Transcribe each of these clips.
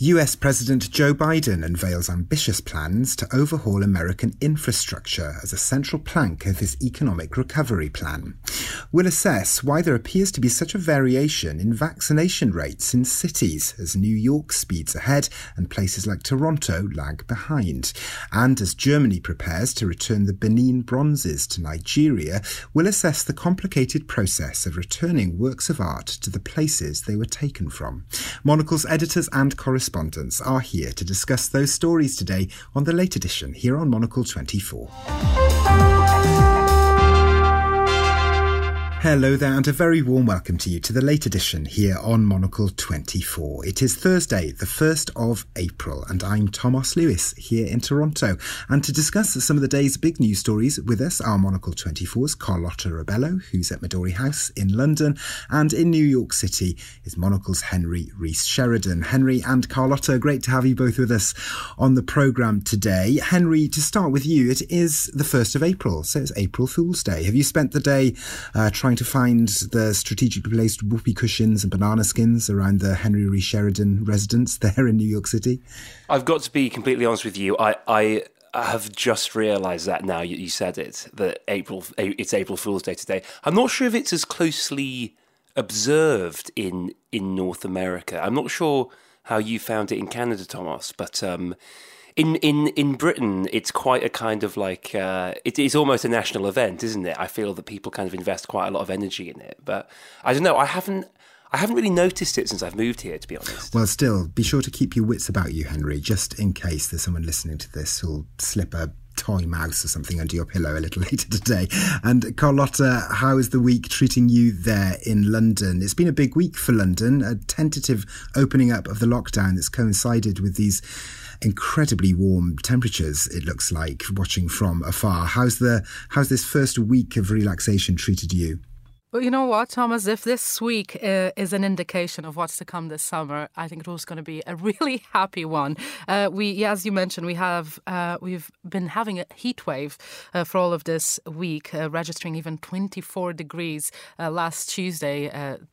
US President Joe Biden unveils ambitious plans to overhaul American infrastructure as a central plank of his economic recovery plan. We'll assess why there appears to be such a variation in vaccination rates in cities as New York speeds ahead and places like Toronto lag behind. And as Germany prepares to return the Benin bronzes to Nigeria, we'll assess the complicated process of returning works of art to the places they were taken from. Monocle's editors and correspondents correspondents are here to discuss those stories today on the late edition here on Monocle 24. Hello there, and a very warm welcome to you to the late edition here on Monocle 24. It is Thursday, the 1st of April, and I'm Thomas Lewis here in Toronto. And to discuss some of the day's big news stories with us are Monocle 24's Carlotta Rebello, who's at Midori House in London, and in New York City is Monocle's Henry Rees Sheridan. Henry and Carlotta, great to have you both with us on the programme today. Henry, to start with you, it is the 1st of April, so it's April Fool's Day. Have you spent the day uh, trying to find the strategically placed whoopee cushions and banana skins around the Henry Rees Sheridan residence there in New York City? I've got to be completely honest with you. I, I have just realised that now you said it that April it's April Fool's Day today. I'm not sure if it's as closely observed in in North America. I'm not sure how you found it in Canada, Thomas, but um, in in in Britain, it's quite a kind of like uh, it is almost a national event, isn't it? I feel that people kind of invest quite a lot of energy in it, but I don't know. I haven't. I haven't really noticed it since I've moved here, to be honest. Well, still, be sure to keep your wits about you, Henry, just in case there's someone listening to this who'll slip a toy mouse or something under your pillow a little later today. And Carlotta, how is the week treating you there in London? It's been a big week for London, a tentative opening up of the lockdown that's coincided with these incredibly warm temperatures. It looks like watching from afar. How's the how's this first week of relaxation treated you? Well, you know what, Thomas? If this week uh, is an indication of what's to come this summer, I think it was going to be a really happy one. Uh, we, as you mentioned, we have uh, we've been having a heat wave uh, for all of this week, uh, registering even 24 degrees uh, last Tuesday,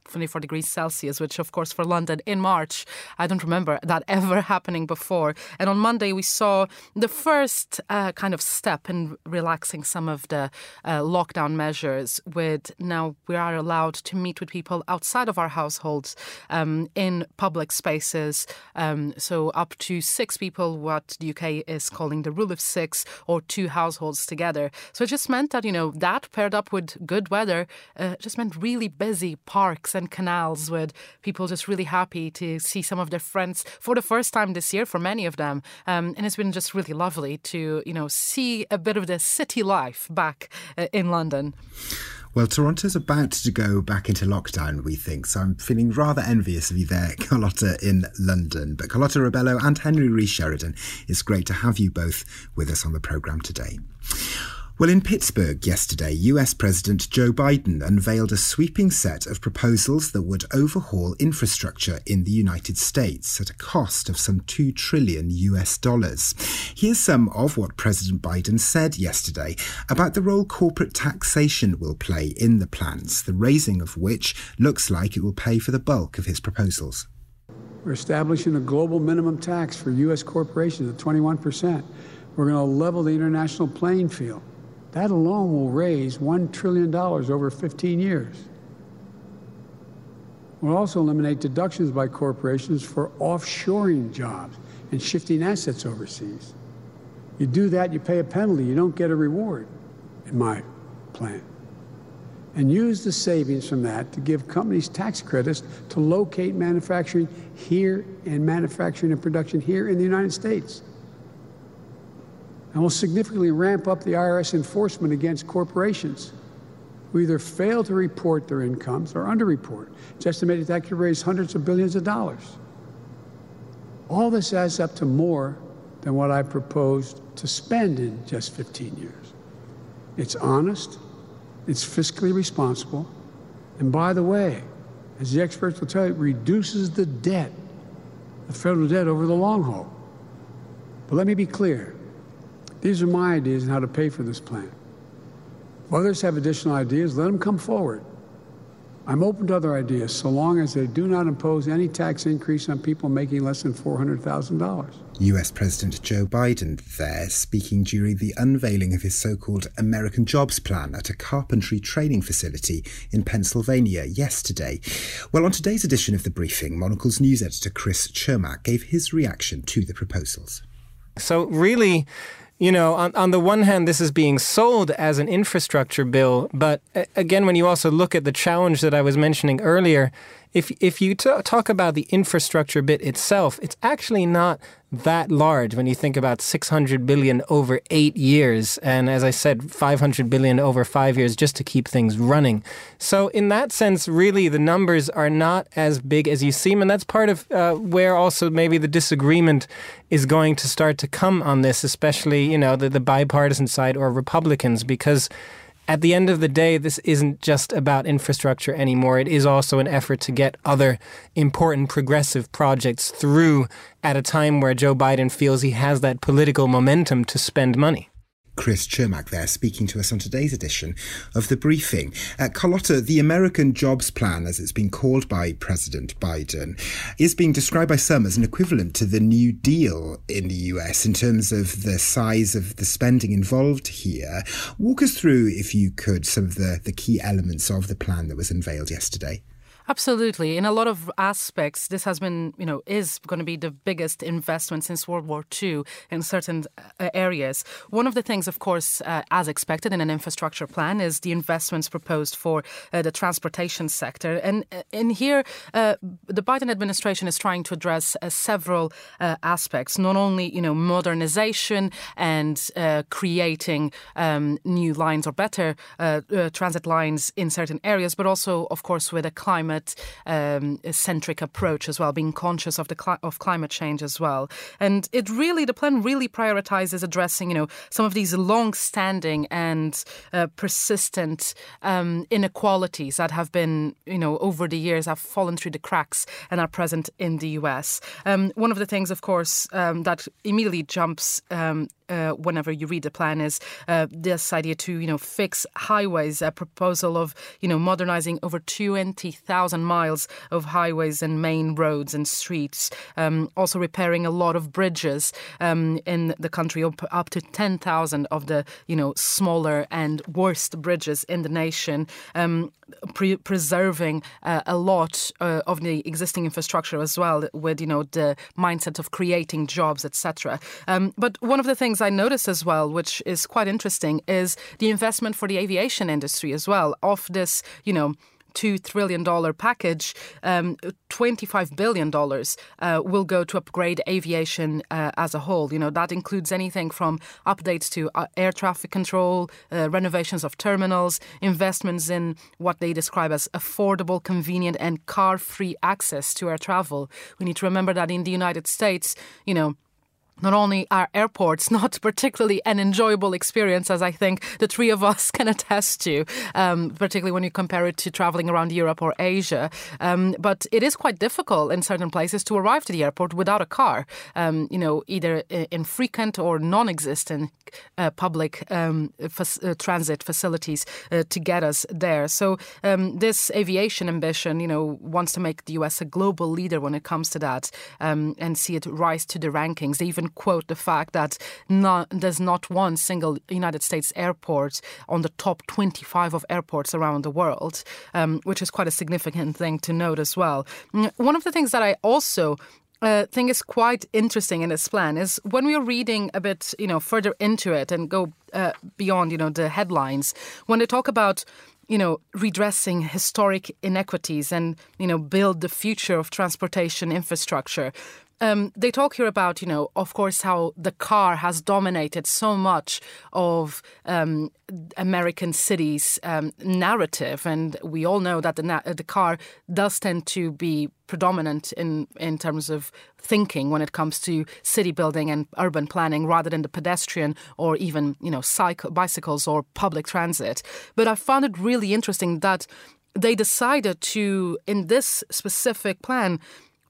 24 degrees Celsius, which, of course, for London in March, I don't remember that ever happening before. And on Monday, we saw the first kind of step in relaxing some of the lockdown measures, with now we are allowed to meet with people outside of our households um, in public spaces. Um, so up to six people, what the UK is calling the rule of six, or two households together. So it just meant that you know that paired up with good weather uh, just meant really busy parks and canals with people just really happy to see some of their friends for the first time this year for many of them. Um, and it's been just really lovely to you know see a bit of the city life back uh, in London. Well, Toronto's about to go back into lockdown, we think, so I'm feeling rather envious of you there, Carlotta, in London. But Carlotta Rebello and Henry Rees Sheridan, it's great to have you both with us on the programme today. Well, in Pittsburgh yesterday, US President Joe Biden unveiled a sweeping set of proposals that would overhaul infrastructure in the United States at a cost of some 2 trillion US dollars. Here's some of what President Biden said yesterday about the role corporate taxation will play in the plans, the raising of which looks like it will pay for the bulk of his proposals. We're establishing a global minimum tax for U.S. corporations at 21%. We're going to level the international playing field. That alone will raise $1 trillion over 15 years. We'll also eliminate deductions by corporations for offshoring jobs and shifting assets overseas. You do that, you pay a penalty. You don't get a reward, in my plan. And use the savings from that to give companies tax credits to locate manufacturing here and manufacturing and production here in the United States and will significantly ramp up the IRS enforcement against corporations who either fail to report their incomes or underreport. It's estimated that could raise hundreds of billions of dollars. All this adds up to more than what I proposed to spend in just 15 years. It's honest, it's fiscally responsible, and by the way, as the experts will tell you, it reduces the debt, the federal debt over the long haul. But let me be clear these are my ideas on how to pay for this plan. If others have additional ideas, let them come forward. I'm open to other ideas so long as they do not impose any tax increase on people making less than $400,000. US President Joe Biden there speaking during the unveiling of his so called American Jobs Plan at a carpentry training facility in Pennsylvania yesterday. Well, on today's edition of the briefing, Monocle's news editor Chris Cermak gave his reaction to the proposals. So, really, you know, on, on the one hand, this is being sold as an infrastructure bill, but uh, again, when you also look at the challenge that I was mentioning earlier, if if you t- talk about the infrastructure bit itself, it's actually not that large when you think about 600 billion over eight years, and as I said, 500 billion over five years just to keep things running. So, in that sense, really, the numbers are not as big as you seem, and that's part of uh, where also maybe the disagreement is going to start to come on this, especially you know the, the bipartisan side or Republicans, because at the end of the day, this isn't just about infrastructure anymore. It is also an effort to get other important progressive projects through at a time where Joe Biden feels he has that political momentum to spend money. Chris Cermak there speaking to us on today's edition of The Briefing. Uh, Carlotta, the American Jobs Plan, as it's been called by President Biden, is being described by some as an equivalent to the New Deal in the US in terms of the size of the spending involved here. Walk us through, if you could, some of the, the key elements of the plan that was unveiled yesterday. Absolutely. In a lot of aspects, this has been, you know, is going to be the biggest investment since World War II in certain uh, areas. One of the things, of course, uh, as expected in an infrastructure plan, is the investments proposed for uh, the transportation sector. And uh, in here, uh, the Biden administration is trying to address uh, several aspects, not only, you know, modernization and creating um, new lines or better transit lines in certain areas, but also, of course, with a climate climate um, centric approach as well, being conscious of the of climate change as well. And it really, the plan really prioritizes addressing, you know, some of these long-standing and uh, persistent um, inequalities that have been, you know, over the years have fallen through the cracks and are present in the US. Um, one of the things, of course, um, that immediately jumps um, uh, whenever you read the plan is uh, this idea to you know fix highways a proposal of you know modernizing over 20,000 miles of highways and main roads and streets um, also repairing a lot of bridges um, in the country up, up to 10,000 of the you know smaller and worst bridges in the nation um, pre- preserving uh, a lot uh, of the existing infrastructure as well with you know the mindset of creating jobs etc um, but one of the things things I noticed as well, which is quite interesting, is the investment for the aviation industry as well. Of this, you know, $2 trillion package, um, $25 billion uh, will go to upgrade aviation uh, as a whole. You know, that includes anything from updates to uh, air traffic control, uh, renovations of terminals, investments in what they describe as affordable, convenient, and car free access to air travel. We need to remember that in the United States, you know, not only are airports not particularly an enjoyable experience, as I think the three of us can attest to, um, particularly when you compare it to traveling around Europe or Asia, um, but it is quite difficult in certain places to arrive to the airport without a car. Um, you know, either infrequent or non-existent uh, public um, uh, transit facilities uh, to get us there. So um, this aviation ambition, you know, wants to make the US a global leader when it comes to that um, and see it rise to the rankings. They even even quote the fact that not, there's not one single United States airport on the top 25 of airports around the world, um, which is quite a significant thing to note as well. Mm, one of the things that I also uh, think is quite interesting in this plan is when we are reading a bit, you know, further into it and go uh, beyond, you know, the headlines, when they talk about you know, redressing historic inequities and, you know, build the future of transportation infrastructure. Um, they talk here about, you know, of course, how the car has dominated so much of um, American cities' um, narrative, and we all know that the na- the car does tend to be predominant in in terms of thinking when it comes to city building and urban planning, rather than the pedestrian or even you know cycle, bicycles or public transit. But I found it really interesting that they decided to, in this specific plan,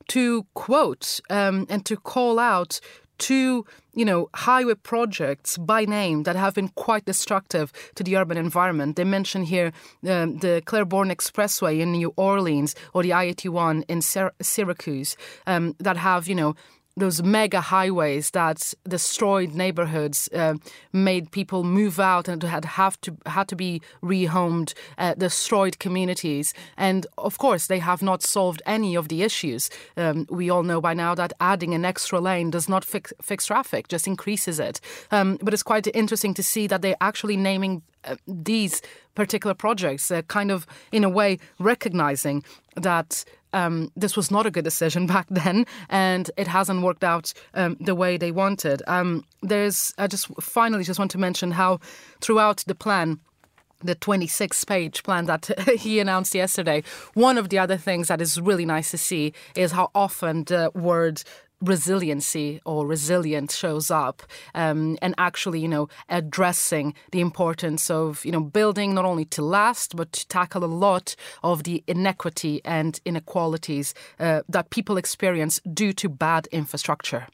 to quote um, and to call out two, you know, highway projects by name that have been quite destructive to the urban environment. They mention here um, the Claiborne Expressway in New Orleans or the I-81 in Syracuse um, that have, you know, those mega highways that destroyed neighborhoods, uh, made people move out and had have to had to be rehomed, uh, destroyed communities, and of course they have not solved any of the issues. Um, we all know by now that adding an extra lane does not fix, fix traffic, just increases it. Um, but it's quite interesting to see that they're actually naming uh, these particular projects, uh, kind of in a way recognizing that um, this was not a good decision back then, and it hasn't worked out um, the way they wanted. Um, there's, I just finally just want to mention how throughout the plan, the 26 page plan that he announced yesterday. One of the other things that is really nice to see is how often the word resiliency or resilient shows up um, and actually you know addressing the importance of you know building not only to last but to tackle a lot of the inequity and inequalities uh, that people experience due to bad infrastructure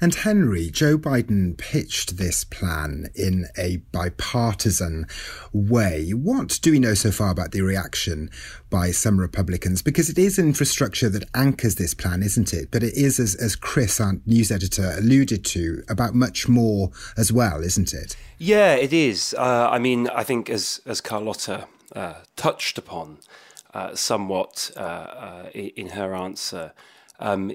and Henry, Joe Biden pitched this plan in a bipartisan way. What do we know so far about the reaction by some Republicans? Because it is infrastructure that anchors this plan, isn't it? But it is, as, as Chris, our news editor, alluded to, about much more as well, isn't it? Yeah, it is. Uh, I mean, I think as, as Carlotta uh, touched upon uh, somewhat uh, uh, in her answer, um,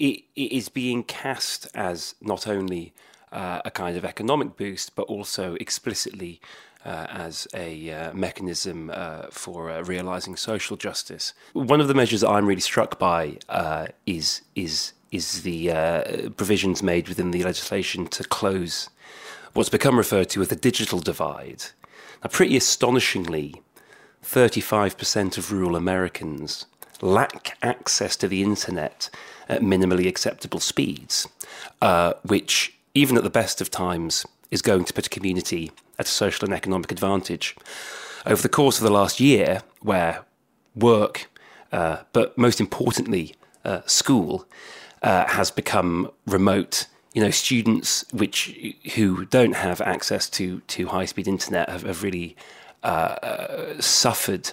it, it is being cast as not only uh, a kind of economic boost, but also explicitly uh, as a uh, mechanism uh, for uh, realizing social justice. One of the measures I'm really struck by uh, is is is the provisions made within the legislation to close what's become referred to as the digital divide. Now, pretty astonishingly, 35% of rural Americans lack access to the internet at minimally acceptable speeds, uh, which, even at the best of times, is going to put a community at a social and economic advantage. Over the course of the last year, where work, uh, but most importantly, uh, school, uh, has become remote. You know, students which who don't have access to to high speed internet have, have really uh, uh, suffered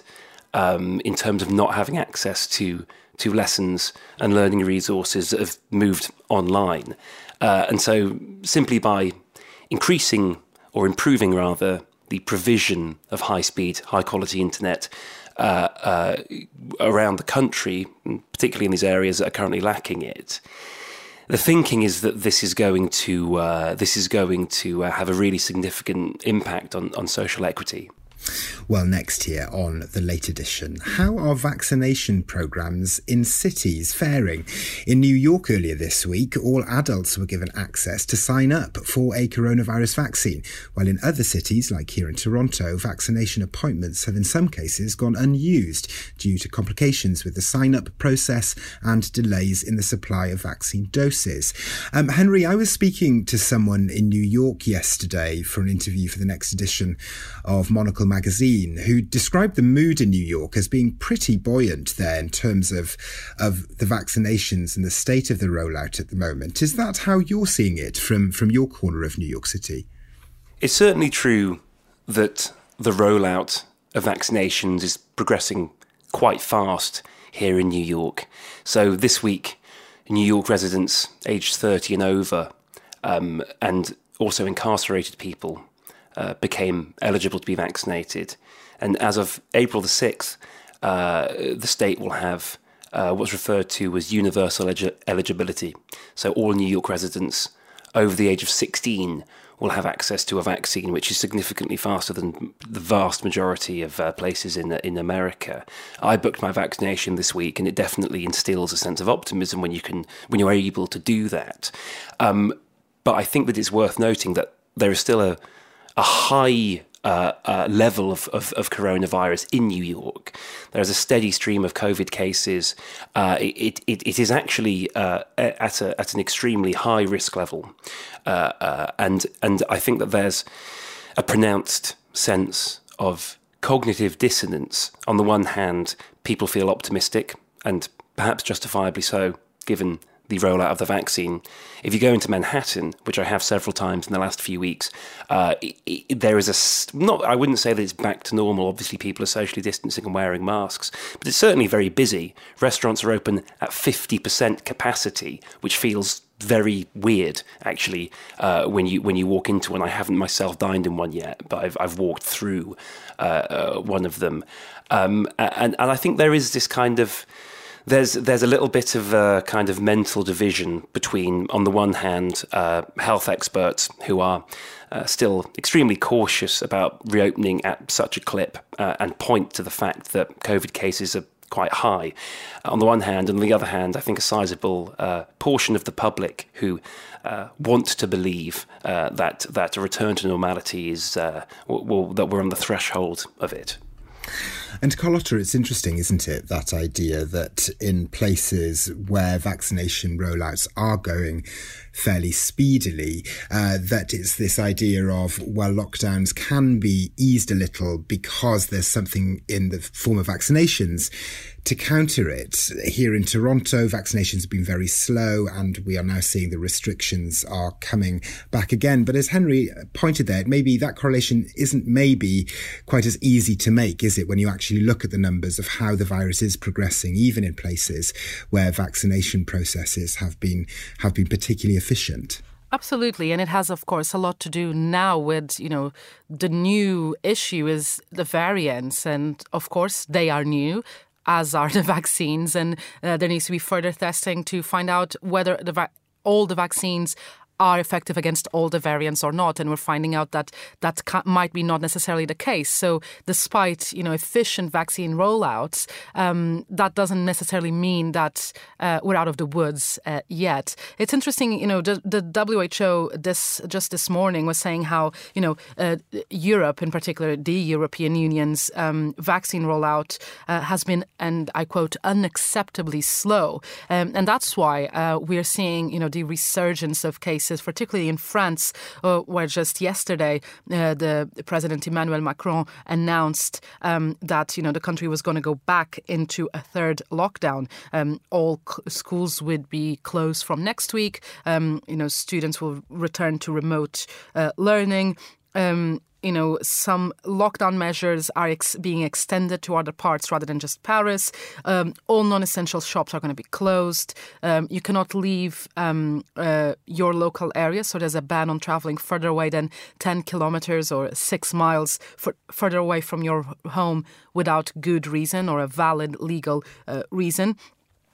um, in terms of not having access to to lessons and learning resources that have moved online. Uh, and so, simply by increasing or improving rather the provision of high speed, high quality internet uh, uh, around the country, particularly in these areas that are currently lacking it. The thinking is that this is going to uh, this is going to uh, have a really significant impact on, on social equity. Well, next here on the late edition, how are vaccination programs in cities faring? In New York earlier this week, all adults were given access to sign up for a coronavirus vaccine, while in other cities, like here in Toronto, vaccination appointments have in some cases gone unused due to complications with the sign up process and delays in the supply of vaccine doses. Um, Henry, I was speaking to someone in New York yesterday for an interview for the next edition of Monocle magazine, who described the mood in New York as being pretty buoyant there in terms of of the vaccinations and the state of the rollout at the moment. Is that how you're seeing it from from your corner of New York City? It's certainly true that the rollout of vaccinations is progressing quite fast here in New York. So this week, New York residents aged 30 and over, um, and also incarcerated people uh, became eligible to be vaccinated. And as of April the 6th, uh, the state will have uh, what's referred to as universal eligibility. So all New York residents over the age of 16 will have access to a vaccine, which is significantly faster than the vast majority of uh, places in in America. I booked my vaccination this week, and it definitely instills a sense of optimism when you can when you're able to do that. Um, but I think that it's worth noting that there is still a a high uh, uh, level of, of, of, coronavirus in New York. There's a steady stream of COVID cases. Uh, it, it, it is actually uh, at, a, at an extremely high risk level. Uh, uh, and, and I think that there's a pronounced sense of cognitive dissonance. On the one hand, people feel optimistic, and perhaps justifiably so, given the rollout of the vaccine. If you go into Manhattan, which I have several times in the last few weeks, uh, it, it, there is a not. I wouldn't say that it's back to normal. Obviously, people are socially distancing and wearing masks, but it's certainly very busy. Restaurants are open at fifty percent capacity, which feels very weird actually uh, when you when you walk into one. I haven't myself dined in one yet, but I've I've walked through uh, uh, one of them, um, and and I think there is this kind of there's there's a little bit of a kind of mental division between, on the one hand, uh, health experts who are uh, still extremely cautious about reopening at such a clip uh, and point to the fact that COVID cases are quite high on the one hand, and on the other hand, I think a sizable uh, portion of the public who uh, want to believe uh, that that a return to normality is uh, well, that we're on the threshold of it. And Carlotta, it's interesting, isn't it, that idea that in places where vaccination rollouts are going fairly speedily, uh, that it's this idea of, well, lockdowns can be eased a little because there's something in the form of vaccinations to counter it. Here in Toronto, vaccinations have been very slow, and we are now seeing the restrictions are coming back again. But as Henry pointed there, maybe that correlation isn't maybe quite as easy to make, is it, when you actually look at the numbers of how the virus is progressing, even in places where vaccination processes have been have been particularly efficient? Absolutely, and it has, of course, a lot to do now with you know the new issue is the variants, and of course they are new as are the vaccines. And uh, there needs to be further testing to find out whether the va- all the vaccines are effective against all the variants or not, and we're finding out that that ca- might be not necessarily the case. So, despite you know efficient vaccine rollouts, um, that doesn't necessarily mean that uh, we're out of the woods uh, yet. It's interesting, you know, the, the, WHO this just this morning was saying how you know uh, Europe, in particular, the European Union's um, vaccine rollout uh, has been, and I quote, unacceptably slow, um, and that's why uh, we're seeing you know the resurgence of cases particularly in France, uh, where just yesterday uh, the President Emmanuel Macron announced um, that you know the country was going to go back into a third lockdown. Um, all c- schools would be closed from next week. Um, you know, students will return to remote uh, learning. Um, you know, some lockdown measures are ex- being extended to other parts rather than just Paris. Um, all non essential shops are going to be closed. Um, you cannot leave um, uh, your local area, so there's a ban on traveling further away than 10 kilometers or six miles further away from your home without good reason or a valid legal uh, reason.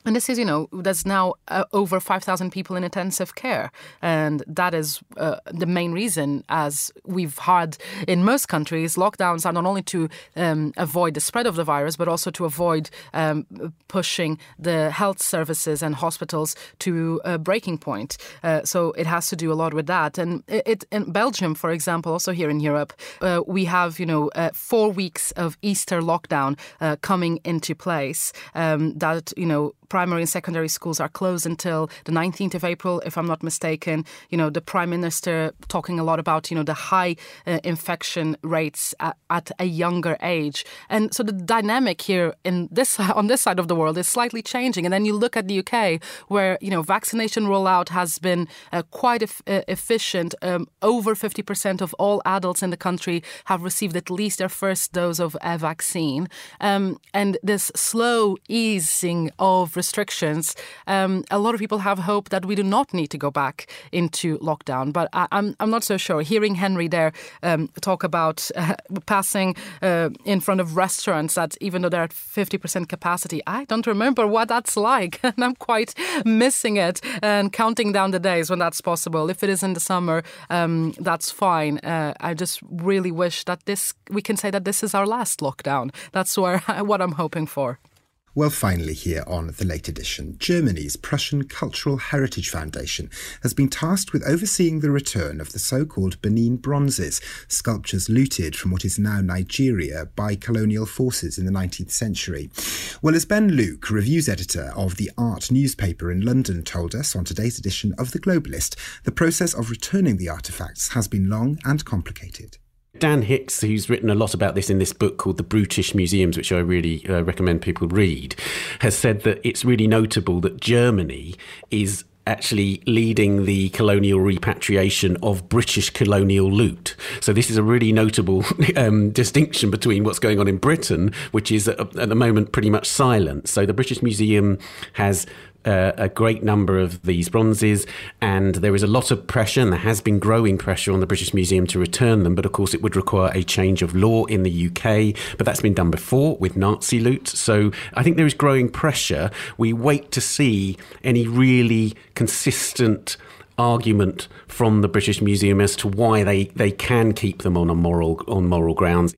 And this is, you know, there's now uh, over 5,000 people in intensive care. And that is uh, the main reason, as we've had in most countries, lockdowns are not only to um, avoid the spread of the virus, but also to avoid um, pushing the health services and hospitals to a breaking point. Uh, so it has to do a lot with that. And it, in Belgium, for example, also here in Europe, uh, we have, you know, uh, four weeks of Easter lockdown uh, coming into place um, that, you know, primary and secondary schools are closed until the 19th of April, if I'm not mistaken. You know, the Prime Minister talking a lot about, you know, the high uh, infection rates at, at, a younger age. And so the dynamic here in this on this side of the world is slightly changing. And then you look at the UK, where, you know, vaccination rollout has been uh, quite e- efficient. Um, over 50% of all adults in the country have received at least their first dose of a vaccine. Um, and this slow easing of restrictions, um, a lot of people have hope that we do not need to go back into lockdown. But I, am I'm, I'm not so sure. Hearing Henry there um, talk about uh, passing uh, in front of restaurants that even though they're at 50% capacity, I don't remember what that's like. and I'm quite missing it and counting down the days when that's possible. If it is in the summer, um, that's fine. Uh, I just really wish that this, we can say that this is our last lockdown. That's where, what I'm hoping for. Well, finally, here on the late edition, Germany's Prussian Cultural Heritage Foundation has been tasked with overseeing the return of the so called Benin bronzes, sculptures looted from what is now Nigeria by colonial forces in the 19th century. Well, as Ben Luke, reviews editor of the Art newspaper in London, told us on today's edition of The Globalist, the process of returning the artefacts has been long and complicated. Dan Hicks, who's written a lot about this in this book called The Brutish Museums, which I really uh, recommend people read, has said that it's really notable that Germany is actually leading the colonial repatriation of British colonial loot. So this is a really notable um, distinction between what's going on in Britain, which is at, at the moment pretty much silent. So the British Museum has uh, a great number of these bronzes, and there is a lot of pressure, and there has been growing pressure on the British Museum to return them. But of course, it would require a change of law in the UK. But that's been done before with Nazi loot. So I think there is growing pressure. We wait to see any really consistent argument from the British Museum as to why they, they can keep them on a moral on moral grounds.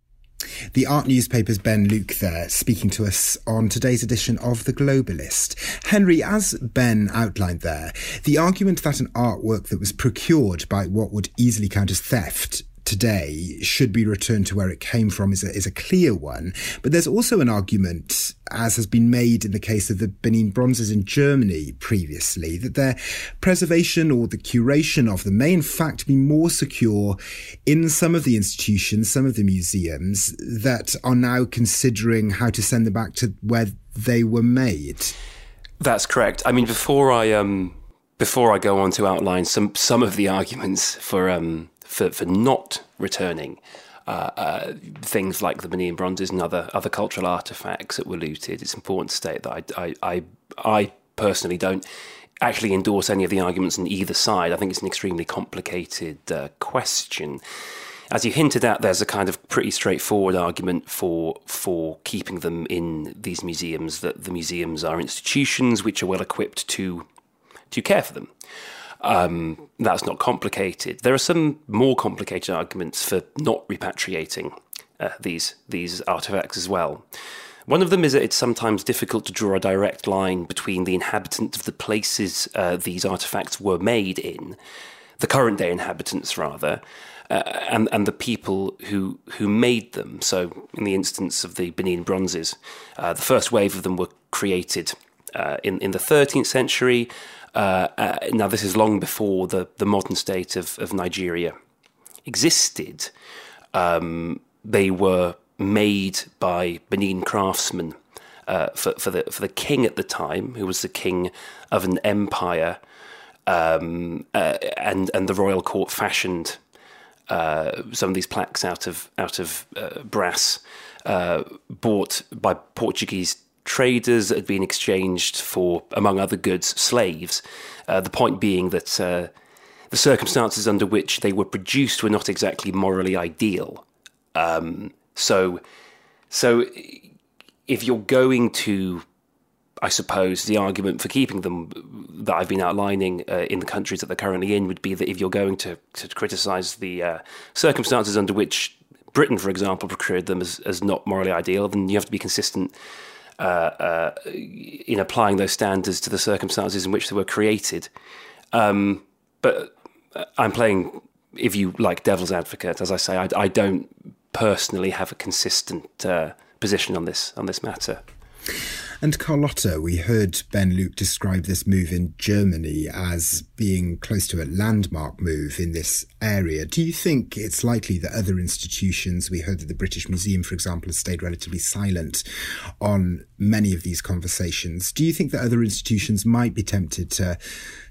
The art newspaper's Ben Luke there speaking to us on today's edition of The Globalist. Henry, as Ben outlined there, the argument that an artwork that was procured by what would easily count as theft today should be returned to where it came from is a, is a clear one. But there's also an argument, as has been made in the case of the Benin bronzes in Germany previously, that their preservation or the curation of them may in fact be more secure in some of the institutions, some of the museums that are now considering how to send them back to where they were made. That's correct. I mean, before I um, before I go on to outline some some of the arguments for um, for, for not returning uh, uh, things like the Benin bronzes and other other cultural artifacts that were looted. It's important to state that I, I, I, I personally don't actually endorse any of the arguments on either side. I think it's an extremely complicated uh, question. As you hinted at, there's a kind of pretty straightforward argument for for keeping them in these museums. That the museums are institutions which are well equipped to to care for them. Um, that's not complicated. There are some more complicated arguments for not repatriating uh, these these artifacts as well. One of them is that it's sometimes difficult to draw a direct line between the inhabitants of the places uh, these artifacts were made in, the current day inhabitants rather, uh, and and the people who who made them. So, in the instance of the Benin bronzes, uh, the first wave of them were created uh, in in the 13th century. Uh, uh, now, this is long before the, the modern state of, of Nigeria existed. Um, they were made by Benin craftsmen uh, for, for, the, for the king at the time, who was the king of an empire, um, uh, and, and the royal court fashioned uh, some of these plaques out of, out of brass bought by Portuguese traders had been exchanged for, among other goods, slaves. Uh, the point being that uh, the circumstances under which they were produced were not exactly morally ideal. Um, so, so if you're going to, I suppose, the argument for keeping them that I've been outlining uh, in the countries that they're currently in would be that if you're going to, to criticise the uh, circumstances under which Britain, for example, procured them as, as not morally ideal, then you have to be consistent uh, uh, in applying those standards to the circumstances in which they were created. Um, but uh, I'm playing, if you like, devil's advocate. As I say, I, I don't personally have a consistent uh, position on this on this matter. And Carlotta, we heard Ben Luke describe this move in Germany as being close to a landmark move in this area. Do you think it's likely that other institutions, we heard that the British Museum, for example, has stayed relatively silent on many of these conversations. Do you think that other institutions might be tempted to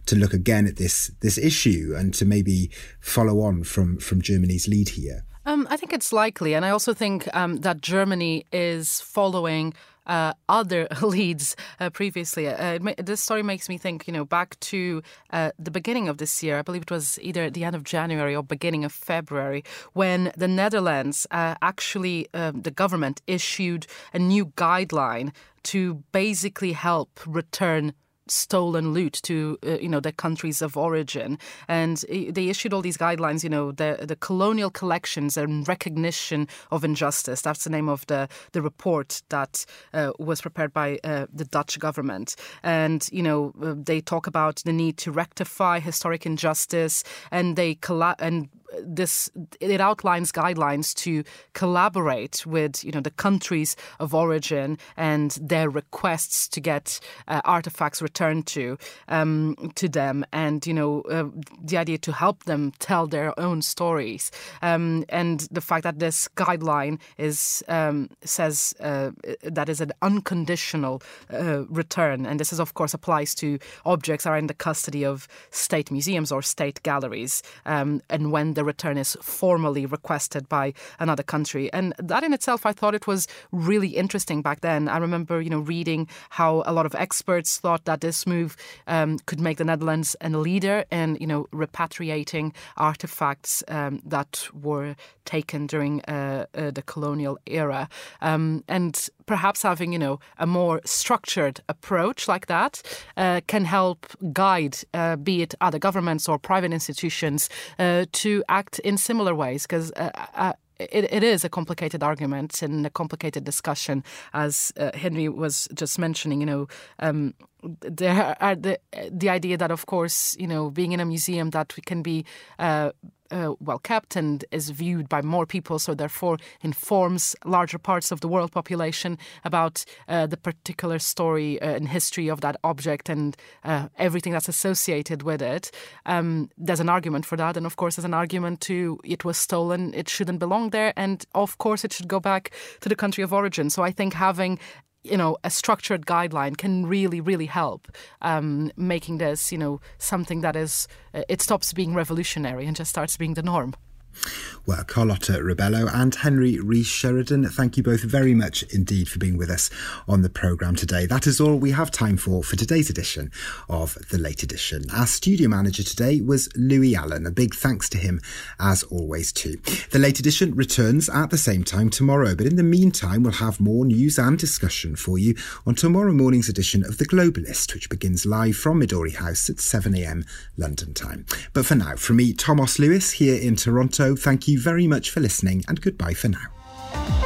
to look again at this this issue and to maybe follow on from from Germany's lead here? Um, I think it's likely, and I also think um, that Germany is following uh, other leads uh, previously. Uh, this story makes me think, you know, back to uh, the beginning of this year. I believe it was either at the end of January or beginning of February when the Netherlands uh, actually, um, the government issued a new guideline to basically help return stolen loot to uh, you know their countries of origin. And they issued all these guidelines you know the the colonial collections and recognition of injustice. That's the name of the the report that uh, was prepared by uh, the Dutch government. And you know uh, they talk about the need to rectify historic injustice and they colla- and this it outlines guidelines to collaborate with you know the countries of origin and their requests to get uh, artifacts returned to um, to them, and you know uh, the idea to help them tell their own stories, um, and the fact that this guideline is um, says uh, that is an unconditional uh, return, and this is of course applies to objects that are in the custody of state museums or state galleries, um, and when the return is formally requested by another country. And that in itself, I thought it was really interesting back then. I remember, you know, reading how a lot of experts thought that this move um, could make the Netherlands a leader in, you know, repatriating artifacts um, that were taken during uh, uh, the colonial era. Um, and perhaps having, you know, a more structured approach like that uh, can help guide, uh, be it other governments or private institutions, uh, to act in similar ways. Because uh, uh, it, it is a complicated argument and a complicated discussion, as uh, Henry was just mentioning. You know, um, there are the the idea that, of course, you know, being in a museum that we can be uh, uh, well kept and is viewed by more people, so therefore informs larger parts of the world population about uh, the particular story uh, and history of that object and uh, everything that's associated with it. Um, there's an argument for that, and of course, there's an argument to it was stolen, it shouldn't belong there, and of course, it should go back to the country of origin. So I think having you know, a structured guideline can really, really help um, making this, you know, something that is, uh, it stops being revolutionary and just starts being the norm. Well, Carlotta Rebello and Henry Rees Sheridan, thank you both very much indeed for being with us on the programme today. That is all we have time for for today's edition of The Late Edition. Our studio manager today was Louis Allen. A big thanks to him, as always, too. The Late Edition returns at the same time tomorrow, but in the meantime, we'll have more news and discussion for you on tomorrow morning's edition of The Globalist, which begins live from Midori House at 7am London time. But for now, from me, Thomas Lewis, here in Toronto, so thank you very much for listening and goodbye for now.